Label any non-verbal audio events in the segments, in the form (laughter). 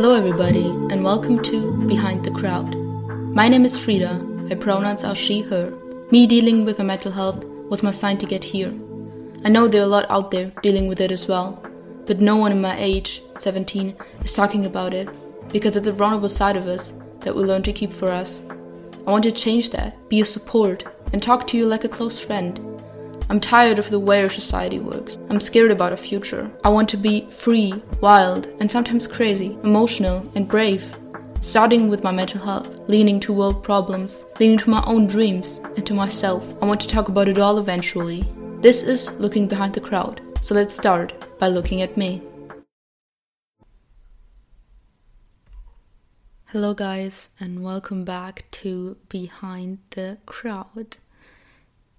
Hello, everybody, and welcome to Behind the Crowd. My name is Frieda. My pronouns are she, her. Me dealing with my mental health was my sign to get here. I know there are a lot out there dealing with it as well, but no one in my age, 17, is talking about it because it's a vulnerable side of us that we learn to keep for us. I want to change that, be a support, and talk to you like a close friend. I'm tired of the way our society works. I'm scared about our future. I want to be free, wild, and sometimes crazy, emotional, and brave. Starting with my mental health, leaning to world problems, leaning to my own dreams, and to myself. I want to talk about it all eventually. This is Looking Behind the Crowd. So let's start by looking at me. Hello, guys, and welcome back to Behind the Crowd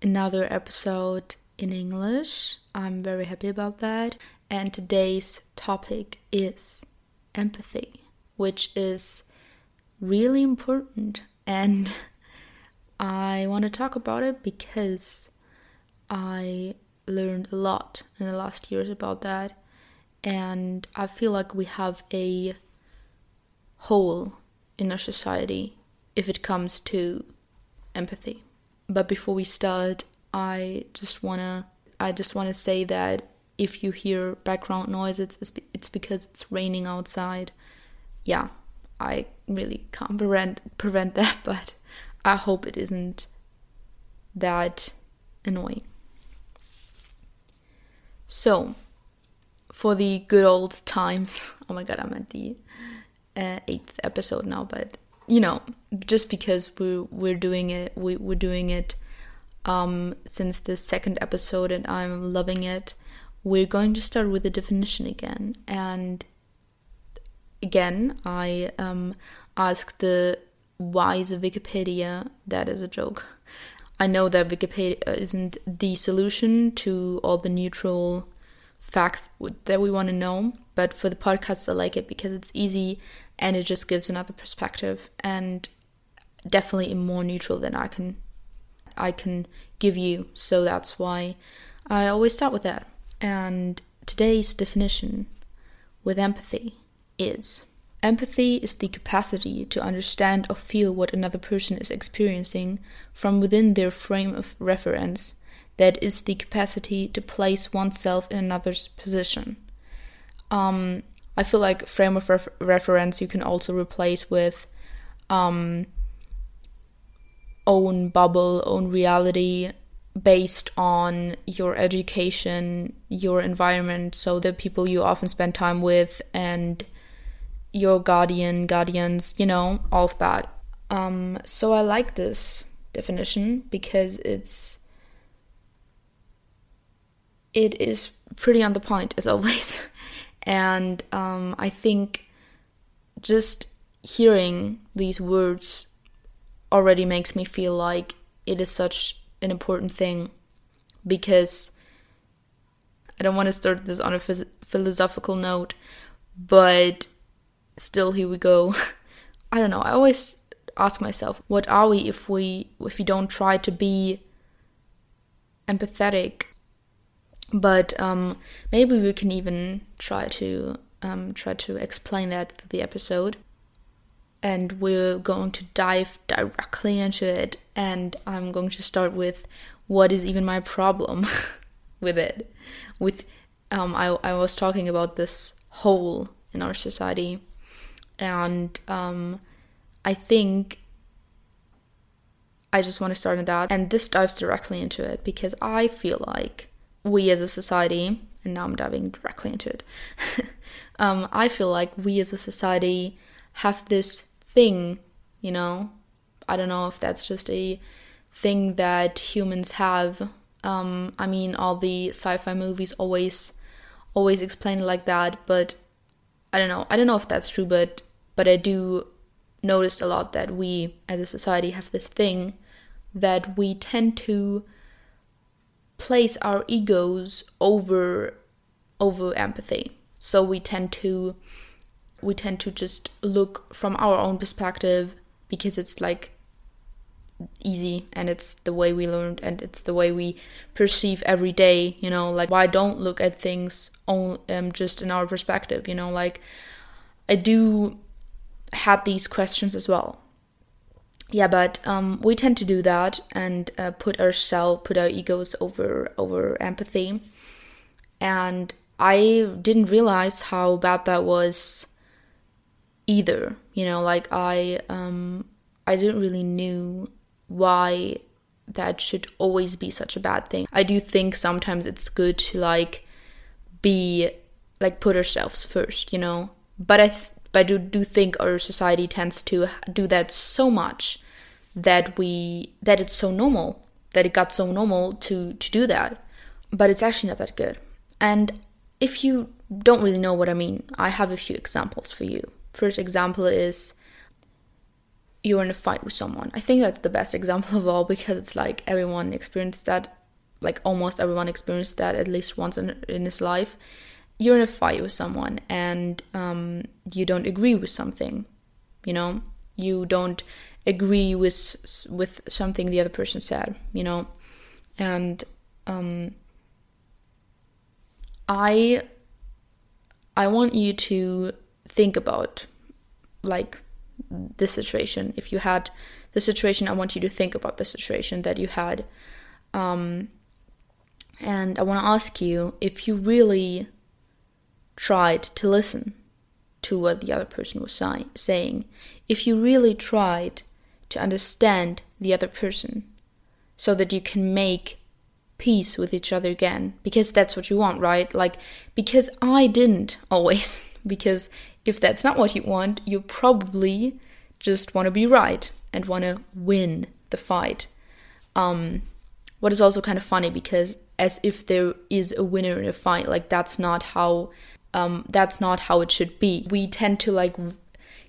another episode in English. I'm very happy about that. And today's topic is empathy, which is really important. And (laughs) I want to talk about it because I learned a lot in the last years about that. And I feel like we have a hole in our society if it comes to empathy. But before we start, I just wanna I just wanna say that if you hear background noise, it's it's because it's raining outside. Yeah, I really can't prevent prevent that, (laughs) but I hope it isn't that annoying. So, for the good old times, (laughs) oh my god, I'm at the uh, eighth episode now, but you know, just because we're we're doing it, we we're doing it um, since the second episode, and I'm loving it. We're going to start with the definition again, and again, I um, asked the wise Wikipedia. That is a joke. I know that Wikipedia isn't the solution to all the neutral facts that we want to know, but for the podcast, I like it because it's easy and it just gives another perspective and definitely more neutral than I can I can give you. So that's why I always start with that. And today's definition with empathy is empathy is the capacity to understand or feel what another person is experiencing from within their frame of reference. That is the capacity to place oneself in another's position. Um, I feel like frame of ref- reference you can also replace with um, own bubble, own reality based on your education, your environment, so the people you often spend time with, and your guardian, guardians, you know, all of that. Um, so I like this definition because it's it is pretty on the point as always. (laughs) And um, I think just hearing these words already makes me feel like it is such an important thing because I don't want to start this on a phys- philosophical note, but still, here we go. (laughs) I don't know. I always ask myself, what are we if we if we don't try to be empathetic but um, maybe we can even try to um, try to explain that through the episode. And we're going to dive directly into it. And I'm going to start with what is even my problem (laughs) with it. With um, I, I was talking about this hole in our society, and um, I think I just want to start on that. And this dives directly into it because I feel like we as a society, and now I'm diving directly into it, (laughs) um, I feel like we as a society have this thing, you know, I don't know if that's just a thing that humans have. Um, I mean, all the sci-fi movies always, always explain it like that, but I don't know. I don't know if that's true, but but I do notice a lot that we as a society have this thing that we tend to place our egos over over empathy. So we tend to we tend to just look from our own perspective because it's like easy and it's the way we learned and it's the way we perceive every day you know like why don't look at things on um, just in our perspective you know like I do had these questions as well. Yeah, but um, we tend to do that and uh, put ourselves, put our egos over over empathy, and I didn't realize how bad that was either. You know, like I um, I didn't really knew why that should always be such a bad thing. I do think sometimes it's good to like be like put ourselves first, you know. But I th- but I do do think our society tends to do that so much that we that it's so normal that it got so normal to to do that. But it's actually not that good. And if you don't really know what I mean, I have a few examples for you. First example is you're in a fight with someone. I think that's the best example of all because it's like everyone experienced that, like almost everyone experienced that at least once in, in his life. You're in a fight with someone and um, you don't agree with something, you know, you don't agree with with something the other person said, you know, and um, I I want you to think about like this situation. If you had the situation, I want you to think about the situation that you had. Um, and I want to ask you if you really tried to listen to what the other person was si- saying, if you really tried to understand the other person so that you can make peace with each other again, because that's what you want, right? Like, because I didn't (laughs) always, because if that's not what you want, you probably just want to be right and want to win the fight. Um, what is also kind of funny because as if there is a winner in a fight, like that's not how um, that's not how it should be. We tend to like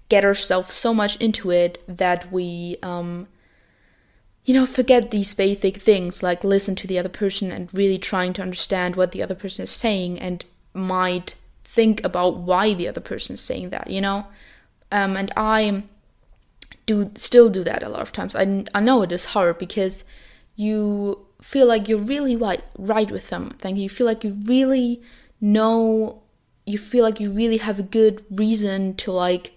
get ourselves so much into it that we um, you know forget these basic things like listen to the other person and really trying to understand what the other person is saying and might think about why the other person is saying that, you know? Um, and I do still do that a lot of times. I, I know it is hard because you feel like you're really right, right with them. Then you feel like you really know, you feel like you really have a good reason to like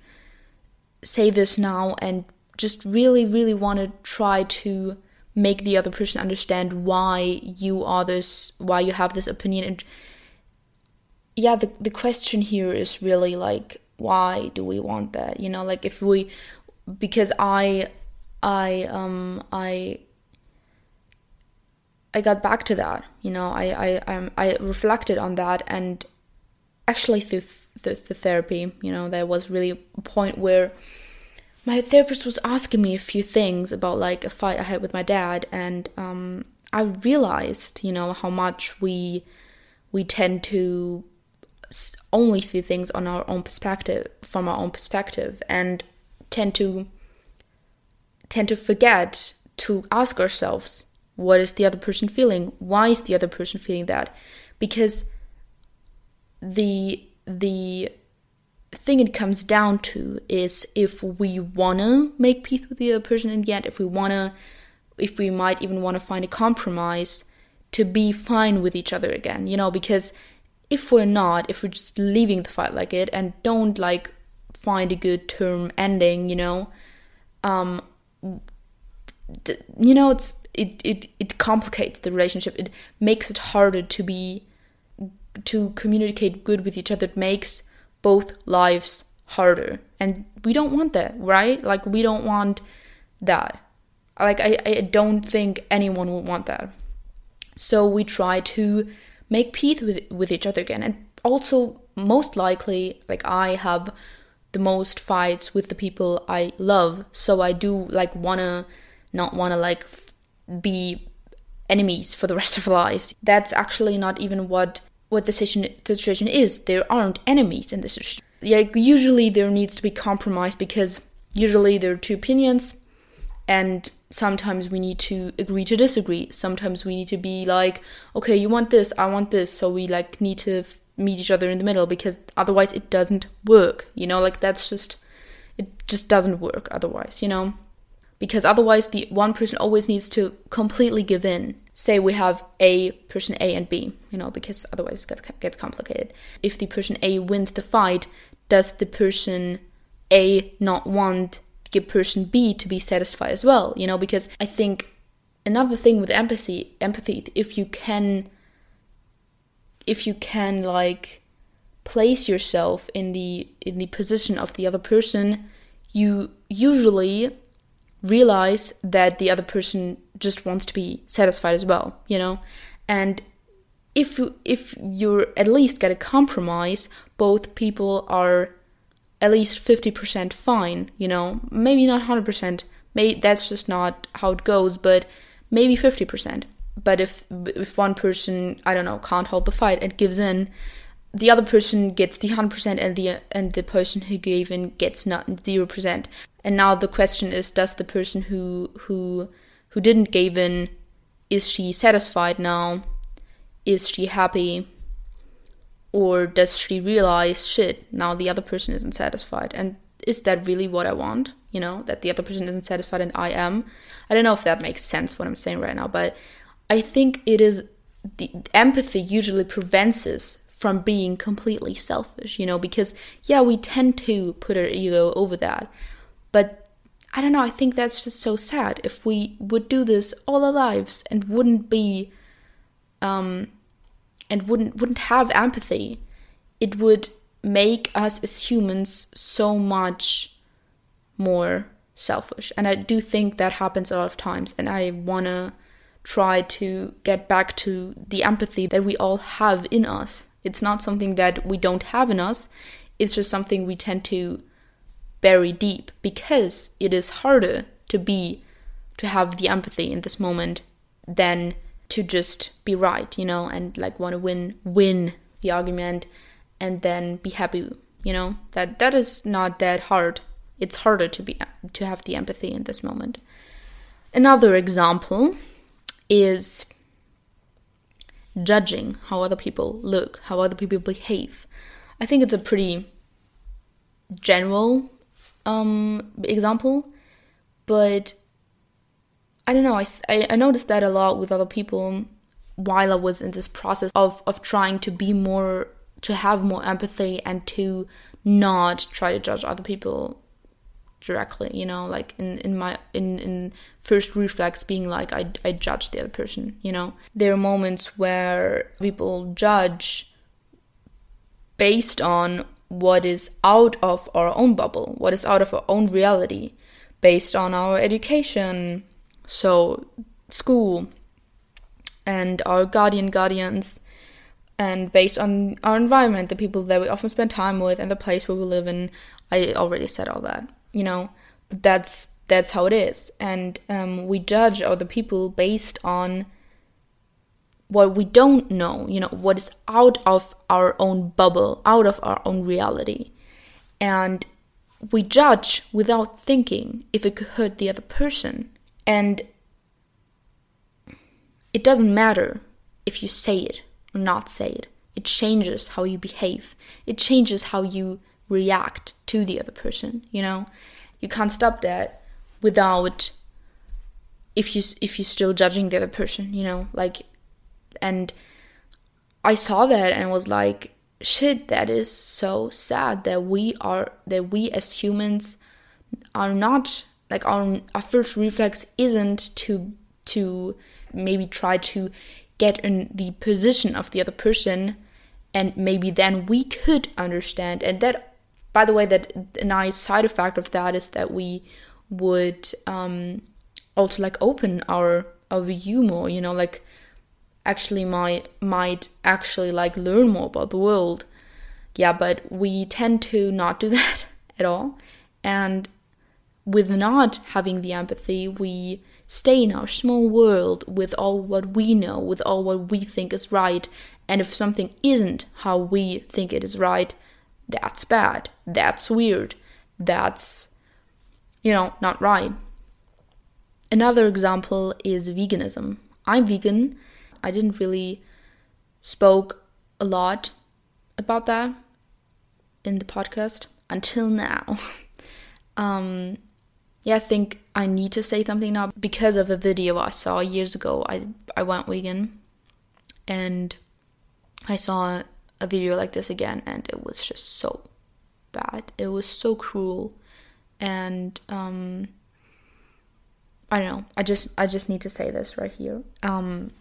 say this now and just really, really want to try to make the other person understand why you are this, why you have this opinion and yeah, the the question here is really like why do we want that? You know, like if we because I I um I I got back to that. You know, I I um, I reflected on that and actually through the, the therapy, you know, there was really a point where my therapist was asking me a few things about like a fight I had with my dad and um I realized, you know, how much we we tend to only see things on our own perspective from our own perspective and tend to tend to forget to ask ourselves what is the other person feeling? Why is the other person feeling that? Because the the thing it comes down to is if we want to make peace with the other person in the end if we want to if we might even want to find a compromise to be fine with each other again you know because if we're not, if we're just leaving the fight like it and don't like find a good term ending, you know, um, you know, it's it, it it complicates the relationship. It makes it harder to be to communicate good with each other. It makes both lives harder, and we don't want that, right? Like we don't want that. Like I, I don't think anyone would want that. So we try to make peace with with each other again and also most likely like i have the most fights with the people i love so i do like wanna not wanna like f- be enemies for the (laughs) rest of lives that's actually not even what what the situation, the situation is. There aren't enemies in this situation. Like usually there needs to be compromise because usually there are two opinions and sometimes we need to agree to disagree. Sometimes we need to be like okay you want this i want this. So we like need to meet each other in the middle because otherwise it doesn't work you know? Like that's just it just doesn't work otherwise you know? Because otherwise the one person always needs to completely give in say we have a person a and b you know because otherwise it gets, complicated if the person a wins the fight does the person A not want the person B to be satisfied as well? You know, because I think another thing with empathy, empathy, if you can, if you can like place yourself in the in the position of the other person, you usually realize that the other person just wants to be satisfied as well, you know? And if you if you're at least get a compromise, both people are at least 50% fine, you know? Maybe not 100%. Maybe that's just not how it goes, but maybe 50%. But if if one person, I don't know, can't hold the fight and gives in, the other person gets the 100% and the and the person who gave in gets not 0%. And now the question is does the person who who who didn't give in is she satisfied now? Is she happy? Or does she realize shit, now the other person isn't satisfied and is that really what I want? You know, that the other person isn't satisfied and I am. I don't know if that makes sense what I'm saying right now, but I think it is the empathy usually prevents us from being completely selfish, you know, because yeah, we tend to put our ego over that. But I don't know, I think that's just so sad. If we would do this all our lives and wouldn't be um and wouldn't wouldn't have empathy, it would make us as humans so much more selfish. And I do think that happens a lot of times and I wanna try to get back to the empathy that we all have in us it's not something that we don't have in us, it's just something we tend to bury deep because it is harder to be, to have the empathy in this moment than to just be right, you know, and like want to win, win the argument and then be happy, you know, that that is not that hard. It's harder to be to have the empathy in this moment. Another example is judging how other people look, how other people behave. I think it's a pretty general um, example, but I don't know. I, I, I noticed that a lot with other people while I was in this process of of trying to be more, to have more empathy and to not try to judge other people directly you know like in in my in in first reflex being like i i judge the other person you know? There are moments where people judge based on what is out of our own bubble what is out of our own reality based on our education so school and our guardian guardians and based on our environment the people that we often spend time with and the place where we live in i already said all that you know but that's that's how it is. And um, we judge other people based on what we don't know you know what is out of our own bubble out of our own reality. And we judge without thinking if it could hurt the other person. And it doesn't matter if you say it or not say it. It changes how you behave. It changes how you react to the other person you know? You can't stop that without if you if you're still judging the other person you know? Like and i saw that and was like shit that is so sad that we are that we as humans are not like our, our first reflex isn't to to maybe try to get in the position of the other person and maybe then we could understand and that by the way, that a nice side effect of that is that we would um, also like open our our view more. You know, like actually might might actually like learn more about the world. Yeah, but we tend to not do (laughs) that at all, and with not having the empathy, we stay in our small world with all what we know, with all what we think is right. And if something isn't how we think it is right, that's bad, that's weird, that's, you know, not right. Another example is veganism. I'm vegan. I didn't really spoke a lot about that in the podcast until now. (laughs) um, yeah, I think I need to say something now because of a video I saw years ago. I I went vegan, and I saw a video like this again and it was just so bad. It was so cruel, and um, I don't know. I just I just need to say this right here. Um,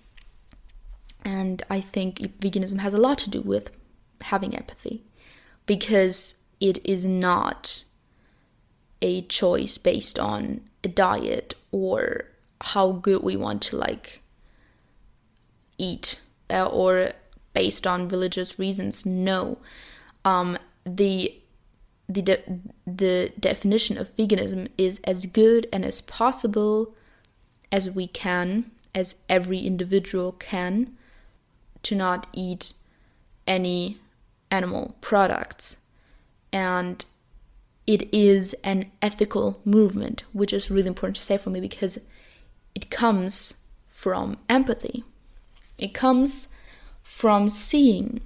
and I think veganism has a lot to do with having empathy, because it is not a choice based on a diet or how good we want to like eat uh, or based on religious reasons no. Um, the the de- the definition of veganism is as good and as possible as we can as every individual can to not eat any animal products. And it is an ethical movement which is really important to say for me because it comes from empathy. It comes from seeing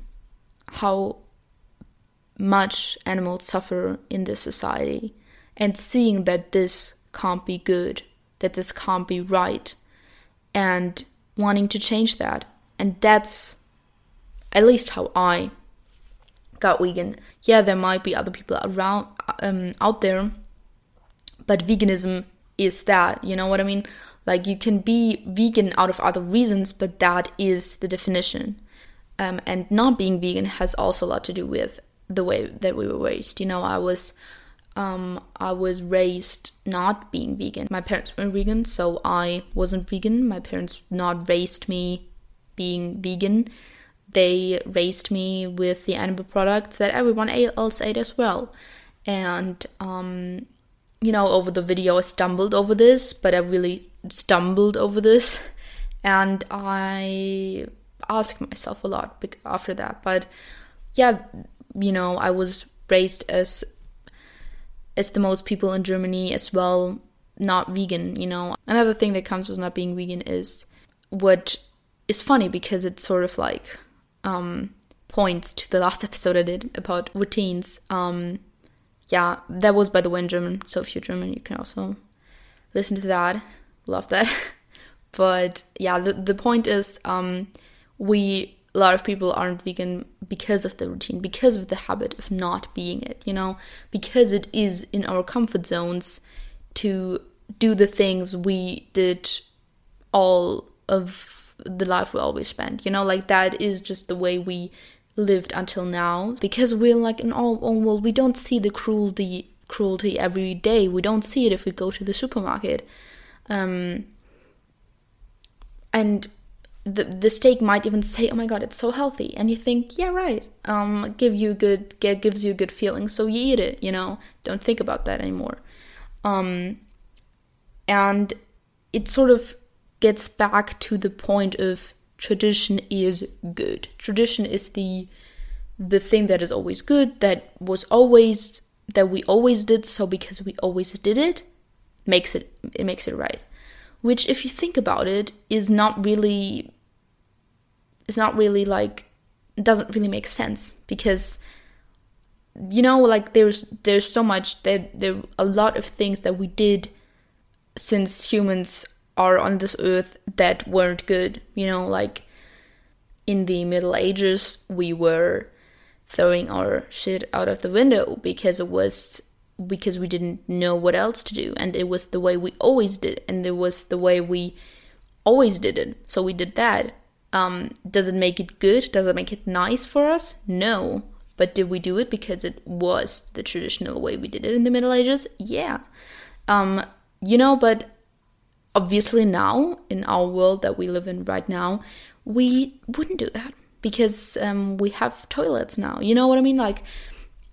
how much animals suffer in this society and seeing that this can't be good, that this can't be right, and wanting to change that. And that's at least how I got vegan. Yeah, there might be other people around um, out there, but veganism is that. You know what I mean? Like you can be vegan out of other reasons, but that is the definition. Um, and not being vegan has also a lot to do with the way that we were raised. You know, I was um, I was raised not being vegan. My parents were vegan, so I wasn't vegan. My parents not raised me being vegan. They raised me with the animal products that everyone else ate as well. And um, you know, over the video, I stumbled over this, but I really stumbled over this, (laughs) and I asked myself a lot after that. But yeah, you know, I was raised as as the most people in Germany as well not vegan, you know. Another thing that comes with not being vegan is what is funny because it sort of like um points to the last (laughs) episode I did about routines. Um yeah, that was by the way in German, so if you're German you can also listen to that. Love that. (laughs) but yeah, the the point is um we a lot of people aren't vegan because of the routine, because of the habit of not being it, you know, because it is in our comfort zones to do the things we did all of the life we always spent, you know, like that is just the way we lived until now because we're like in our own world. We don't see the cruelty cruelty every day. We don't see it if we go to the supermarket. Um and the the steak might even say, "Oh my god, it's so healthy," and you think, "Yeah, right." Um, give you good, get, gives you good feeling, so you eat it. You know, don't think about that anymore. Um, and it sort of gets back to the point of tradition is good. Tradition is the the thing that is always good, that was always that we always did so because we always did it, makes it it makes it right. Which, if you think about it, is not really it's not really like doesn't really make sense because you know like there's there's so much there there a lot of things that we did since humans are on this earth that weren't good you know like in the middle ages we were throwing our shit out of the window because it was because we didn't know what else to do and it was the way we always did and it was the way we always did it. So we did that um, does it make it good? Does it make it nice for us? No. But did we do it because it was the traditional way we did it in the Middle Ages? Yeah. Um, you know, but obviously now, in our world that we live in right now, we wouldn't do that because um, we have toilets now. You know what I mean? Like,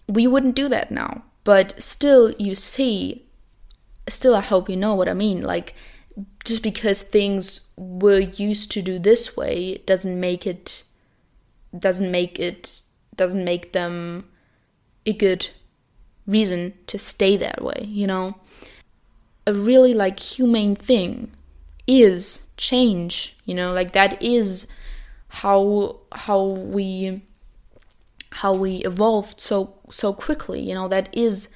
we wouldn't do that now. But still, you see, still, I hope you know what I mean. Like, just because things were used to do this way doesn't make it doesn't make it doesn't make them a good reason to stay that way you know? A really like humane thing is change you know? Like that is how how we how we evolved so so quickly you know? That is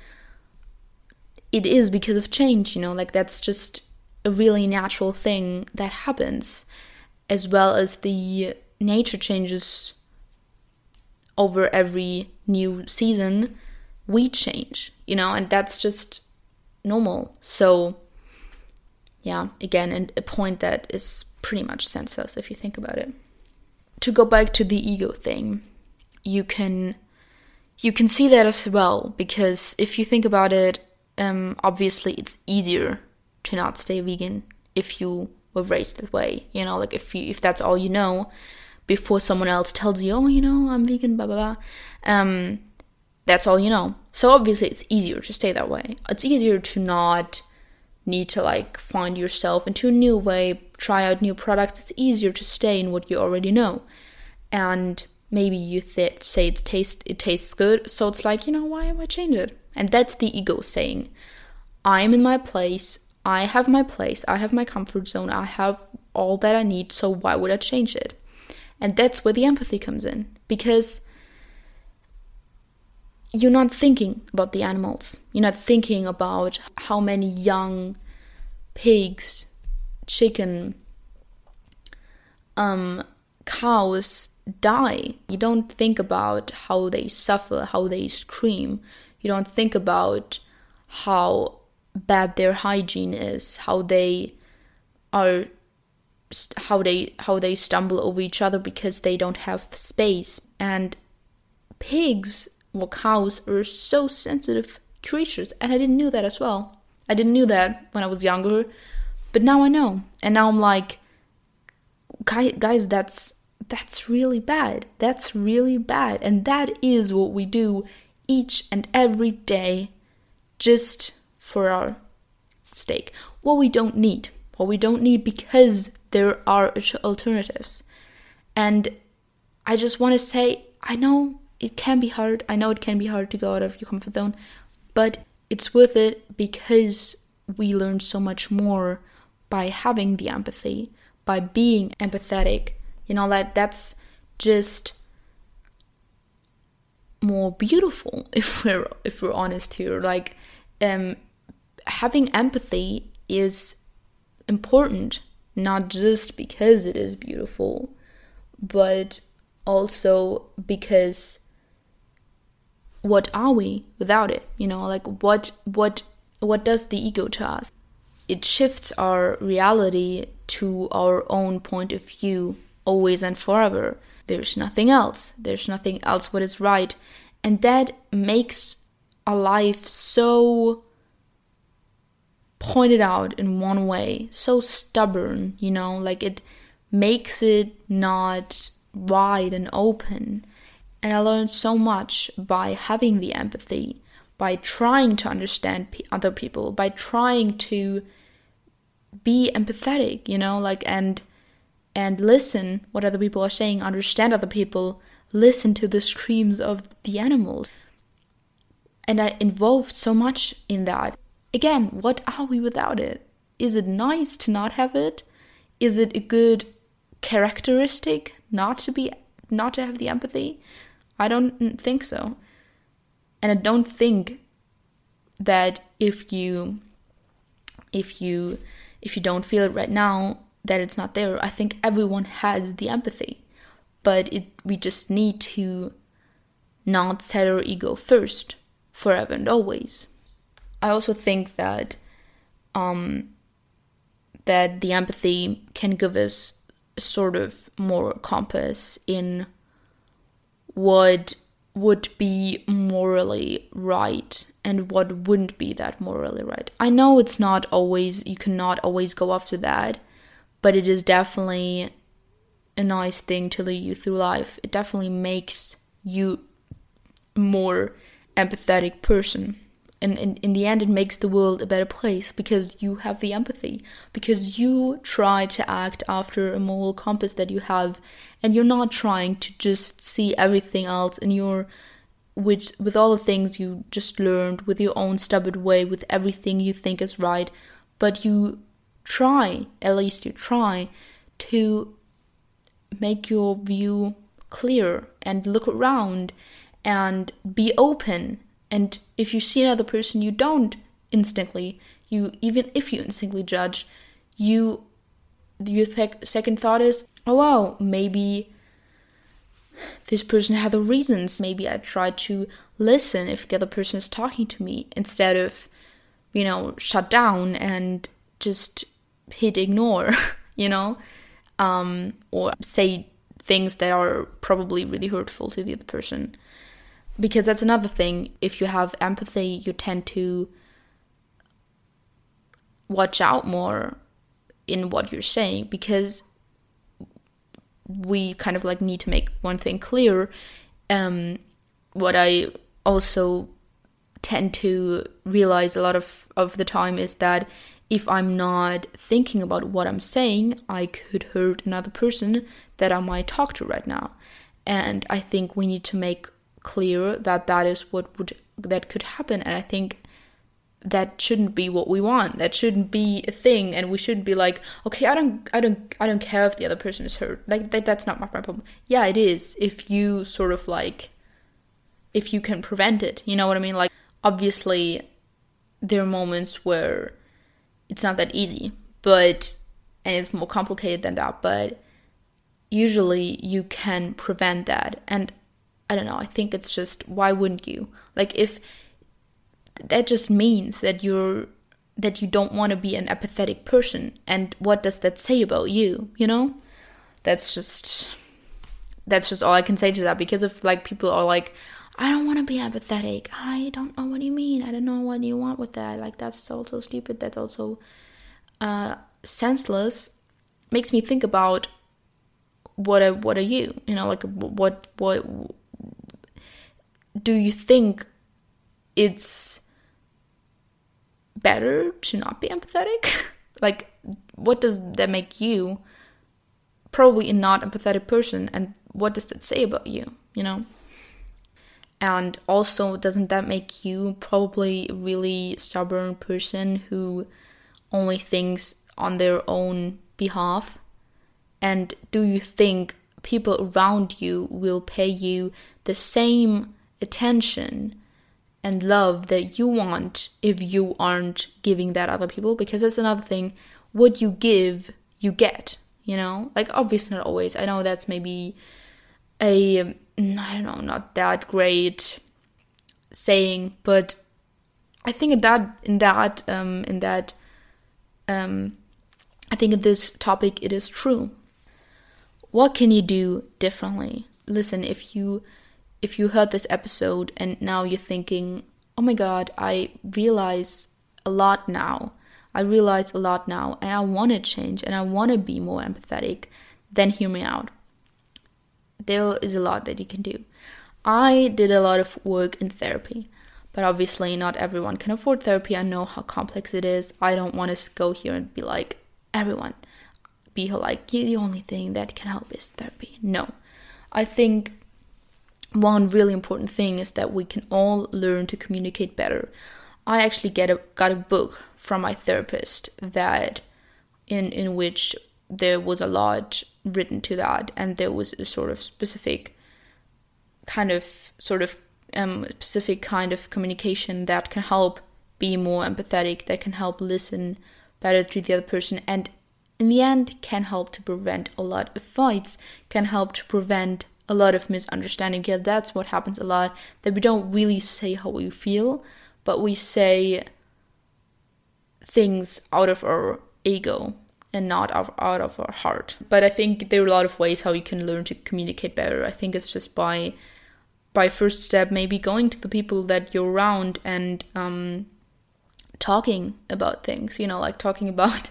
it is because of change you know? Like that's just a really natural thing that happens, as well as the nature changes over every new season. we change, you know, and that's just normal. So, yeah, again, and a point that is pretty much senseless if you think about it. To go back to the ego thing, you can you can see that as well because if you think about it, um, obviously it's easier to not stay vegan if you were raised that way. You know, like if you if that's all you know, before someone else tells you, oh, you know, I'm vegan, blah blah blah. Um, that's all you know. So obviously it's easier to stay that way. It's easier to not need to like find yourself into a new way, try out new products. It's easier to stay in what you already know. And maybe you th- say it tastes it tastes good, so it's like, you know, why am I change it? And that's the ego saying, I'm in my place, I have my place, I have my comfort zone, I have all that I need, so why would I change it? And that's where the empathy comes in. Because you're not thinking about the animals. You're not thinking about how many young pigs, chicken, um, cows die. You don't think about how they suffer, how they scream. You don't think about how bad their hygiene is, how they are how they how they stumble over each other because they don't have space. And pigs or cows are so sensitive creatures and i didn't know that as well. I didn't know that when i was younger but now i know. And now i'm like guys that's that's really bad. That's really bad. And that is what we do each and every day. Just for our steak what we don't need what we don't need because there are alternatives. And I just want to say, I know it can be hard. I know it can be hard to go out of your comfort zone, but it's worth it because we learn so much more by having the empathy, by being empathetic. You know that that's just more beautiful (laughs) if we're if we're honest here. Like um having empathy is important not just because it is beautiful, but also because what are we without it? You know, like what what what does the ego to us? It shifts our reality to our own point of view always and forever. There's nothing else. There's nothing else what is right. And that makes a life so pointed out in one way, so stubborn, you know, like it makes it not wide and open. And I learned so much by having the empathy, by trying to understand other people, by trying to be empathetic, you know, like and and listen what other people are saying, understand other people, listen to the screams of the animals. And I involved so much in that. Again, what are we without it? Is it nice to not have it? Is it a good characteristic not to be not to have the empathy? I don't think so. And I don't think that if you if you if you don't feel it right now that it's not there. I think everyone has the empathy. But it we just need to not set our ego first forever and always. I also think that um, that the empathy can give us sort of more compass in what would be morally right and what wouldn't be that morally right. I know it's not always you cannot always go after that, but it is definitely a nice thing to lead you through life. It definitely makes you more empathetic person and in, in the end it makes the world a better place because you have the empathy because you try to act after a moral compass that you have and you're not trying to just see everything else in your which with all the things you just learned with your own stubborn way with everything you think is right but you try at least you try to make your view clear and look around and be open and if you see another person you don't instantly, you even if you instantly judge, you your th- second thought is, oh wow, maybe this person had the reasons. Maybe I try to listen if the other person is talking to me instead of, you know, shut down and just hit ignore, (laughs) you know, um, or say things that are probably really hurtful to the other person. Because that's another thing. If you have empathy, you tend to watch out more in what you're saying because we kind of like need to make one thing clear. Um, what I also tend to realize a lot of, of the time is that if I'm not thinking about what I'm saying, I could hurt another person that I might talk to right now. And I think we need to make clear that that is what would that could happen. And I think that shouldn't be what we want. That shouldn't be a thing. And we shouldn't be like okay i don't i don't i don't care if the other person is hurt. Like that, that's not my problem. Yeah it is. If you sort of like if you can prevent it. You know what i mean? Like obviously there are moments where it's not that easy but and it's more complicated than that but usually you can prevent that. And i don't know i think it's just why wouldn't you? Like if that just means that you're that you don't want to be an apathetic person and what does that say about you you know? That's just that's just all i can say to that because if like people are like i don't want to be apathetic i don't know what you mean i don't know what you want with that like that's also stupid that's also uh senseless makes me think about what are, what are you? You know like what what do you think it's better to not be empathetic? (laughs) like, what does that make you probably a not empathetic person? And what does that say about you, you know? And also, doesn't that make you probably a really stubborn person who only thinks on their own behalf? And do you think people around you will pay you the same attention and love that you want if you aren't giving that other people because that's another thing what you give you get you know? Like obviously not always. I know that's maybe a mm, don't know not that great saying but i think in that in that um in that um i think in this topic it is true. What can you do differently? Listen if you if you heard this episode and now you're thinking, oh my god, I realize a lot now. I realize a lot now and I want to change and I want to be more empathetic, then hear me out. There is a lot that you can do. I did a lot of work in therapy, but obviously not everyone can afford therapy. I know how complex it is. I don't want to go here and be like, everyone, be like, the only thing that can help is therapy. No. I think one really important thing is that we can all learn to communicate better. I actually get a, got a book from my therapist that in in which there was a lot written to that and there was a sort of specific kind of sort of um, specific kind of communication that can help be more empathetic that can help listen better to the other person and in the end can help to prevent a lot of fights can help to prevent a lot of misunderstanding. Yeah, that's what happens a lot. That we don't really say how we feel, but we say things out of our ego and not out, of our heart. But I think there are a lot of ways how you can learn to communicate better. I think it's just by by first step maybe going to the people that you're around and um, talking about things. You know, like talking (laughs) about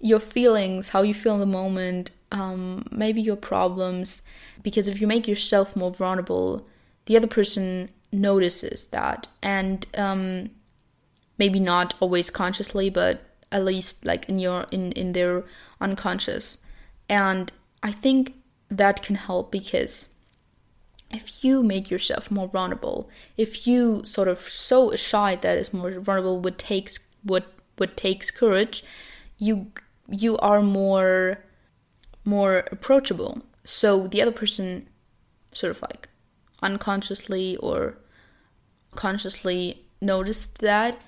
your feelings, how you feel in the moment, um, maybe your problems because if you make yourself more vulnerable the other person notices that. And um, maybe not always consciously but at least like in your in in their unconscious. And i think that can help because if you make yourself more vulnerable if you sort of so shy that is more vulnerable what takes what what takes courage you you are more more approachable. So the other person sort of like unconsciously or consciously noticed that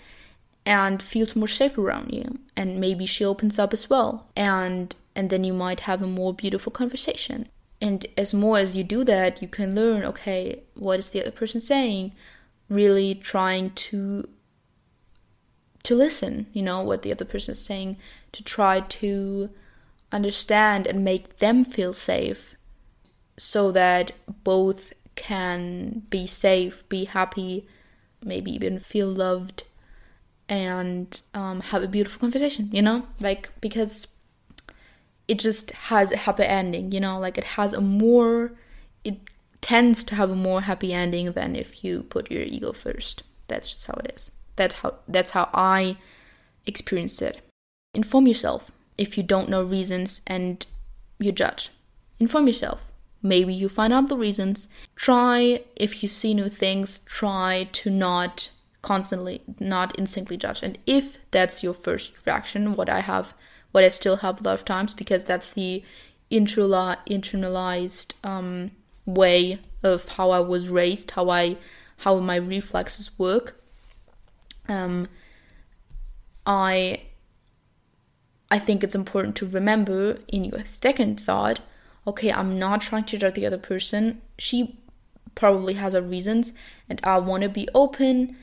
and feels more safe around you. And maybe she opens up as well. And and then you might have a more beautiful conversation. And as more as you do that, you can learn okay, what is the other person saying? Really trying to to listen, you know, what the other person is saying, to try to understand and make them feel safe so that both can be safe, be happy, maybe even feel loved and um, have a beautiful conversation, you know? Like, because it just has a happy ending, you know? Like, it has a more, it tends to have a more happy ending than if you put your ego first. That's just how it is. That's how, that's how I experienced it. Inform yourself if you don't know reasons and you judge. Inform yourself. Maybe you find out the reasons. Try, if you see new things, try to not constantly not instantly judge and if that's your first reaction what i have what i still have a lot of times because that's the internalized um, way of how i was raised how i how my reflexes work um, i i think it's important to remember in your second thought okay i'm not trying to judge the other person. She probably has her reasons and i want to be open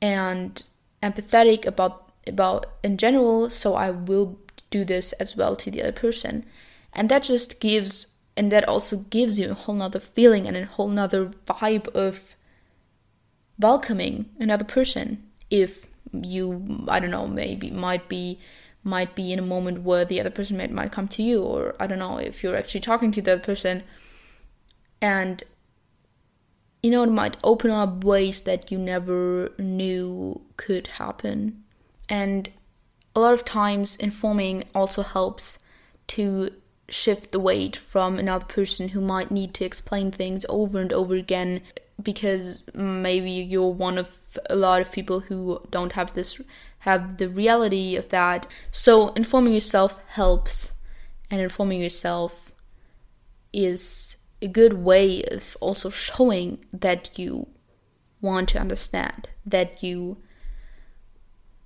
and empathetic about about in general so i will do this as well to the other person. And that just gives and that also gives you a whole nother feeling and a whole nother vibe of welcoming another person. If you i don't know maybe might be might be in a moment where the other person might, might come to you or i don't know if you're actually talking to the other person and you know, it might open up ways that you never knew could happen. And a lot of times, informing also helps to shift the weight from another person who might need to explain things over and over again because maybe you're one of a lot of people who don't have this have the reality of that. So informing yourself helps and informing yourself is a good way of also showing that you want to understand, that you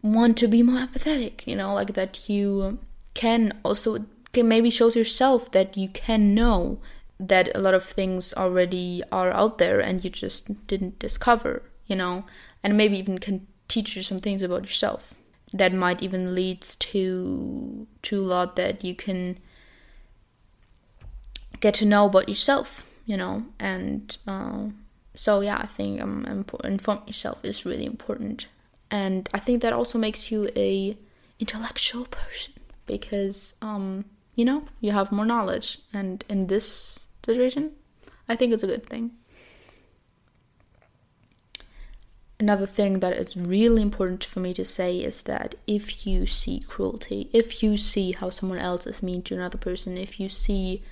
want to be more empathetic, you know, like that you can also can maybe shows yourself that you can know that a lot of things already are out there and you just didn't discover, you know, and maybe even can teach you some things about yourself that might even lead to to a lot that you can get to know about yourself, you know, and uh, so yeah, I think um, inform yourself is really important, and I think that also makes you a intellectual person because um, you know you have more knowledge, and in this situation, I think it's a good thing. Another thing that is really important for me to say is that if you see cruelty, if you see how someone else is mean to another person, if you see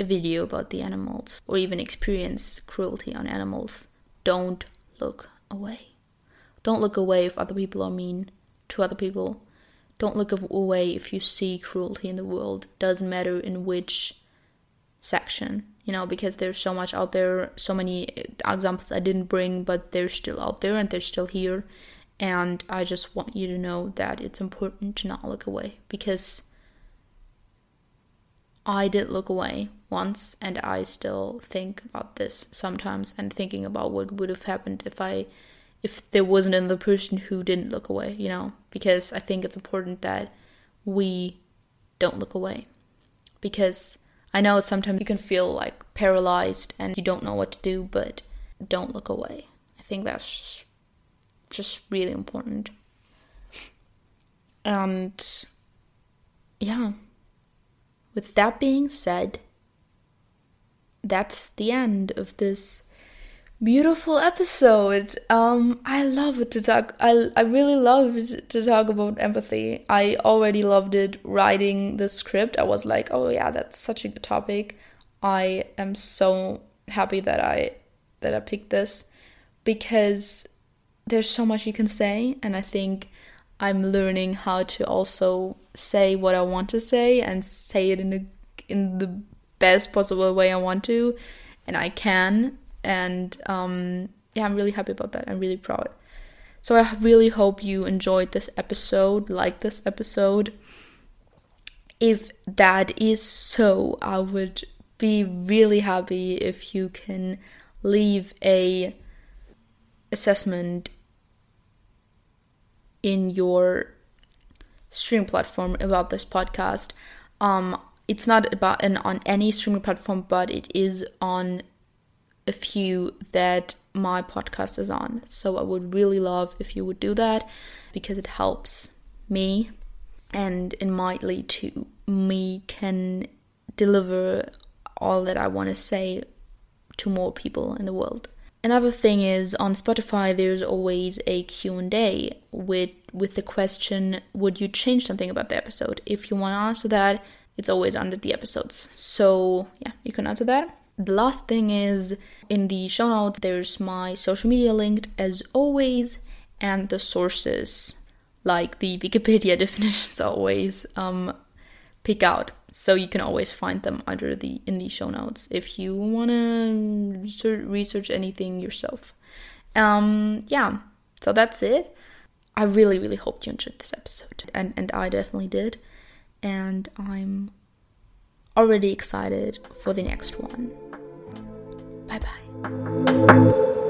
a video about the animals or even experience cruelty on animals, don't look away. Don't look away if other people are mean to other people. Don't look away if you see cruelty in the world. Doesn't matter in which section, you know, because there's so much out there, so many examples I didn't bring, but they're still out there and they're still here. And I just want you to know that it's important to not look away because I did look away once and I still think about this sometimes and thinking about what would have happened if I if there wasn't another person who didn't look away, you know, because I think it's important that we don't look away. Because I know sometimes you can feel like paralyzed and you don't know what to do, but don't look away. I think that's just really important. And yeah, with that being said, that's the end of this beautiful episode. Um, I love to talk. I I really love to talk about empathy. I already loved it writing the script. I was like, oh yeah, that's such a good topic. I am so happy that I that I picked this because there's so much you can say, and I think I'm learning how to also say what I want to say and say it in a in the best possible way I want to, and I can. And um, yeah, I'm really happy about that. I'm really proud. So I really hope you enjoyed this episode, like this episode. if that is so, I would be really happy if you can leave a assessment in your stream platform about this podcast. Um, it's not about an on any streaming platform, but it is on a few that my podcast is on. So I would really love if you would do that because it helps me and it might lead to me can deliver all that I want to say to more people in the world. Another thing is on Spotify there's always a Q&A with with the question would you change something about the episode? If you want to answer that, it's always under the episodes. So, yeah, you can answer that. The last thing is in the show notes there's my social media linked as always and the sources like the Wikipedia (laughs) definitions always um, pick out. So you can always find them under the in the show notes if you want to research anything yourself. Um, yeah, so that's it. I really, really hope you enjoyed this episode, and and I definitely did, and I'm already excited for the next one. Bye bye.